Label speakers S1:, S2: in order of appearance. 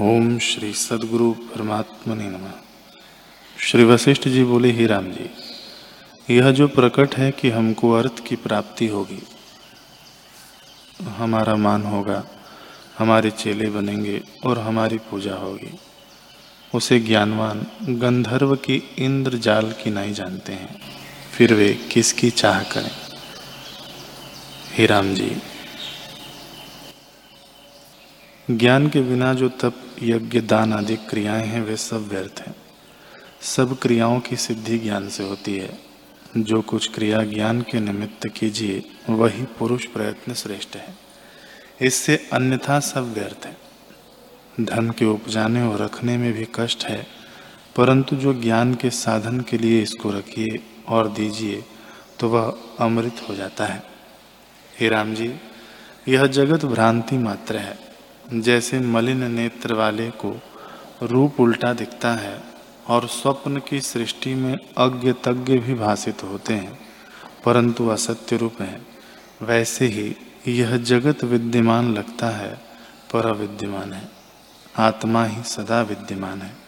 S1: ओम श्री सदगुरु परमात्मने नमः। श्री वशिष्ठ जी बोले, ही राम जी, यह जो प्रकट है कि हमको अर्थ की प्राप्ति होगी, हमारा मान होगा, हमारे चेले बनेंगे और हमारी पूजा होगी। उसे ज्ञानवान गंधर्व की इंद्र जाल की नहीं जानते हैं। फिर वे किसकी चाह करें? हे राम जी ज्ञान के बिना जो तप, यज्ञ, दान आदि क्रियाएँ हैं, वे सब व्यर्थ हैं। सब क्रियाओं की सिद्धि ज्ञान से होती है। जो कुछ क्रिया ज्ञान के निमित्त कीजिए, वही पुरुष प्रयत्न श्रेष्ठ है। इससे अन्यथा सब व्यर्थ है। धन के उपजाने और रखने में भी कष्ट है, परंतु जो ज्ञान के साधन के लिए इसको रखिए और दीजिए तो वह अमृत हो जाता है। हे राम जी, यह जगत भ्रांति मात्र है। जैसे मलिन नेत्र वाले को रूप उल्टा दिखता है और स्वप्न की सृष्टि में अज्ञ तज्ञ भी भाषित होते हैं, परंतु असत्य रूप हैं। वैसे ही यह जगत विद्यमान लगता है, पर अविद्यमान है। आत्मा ही सदा विद्यमान है।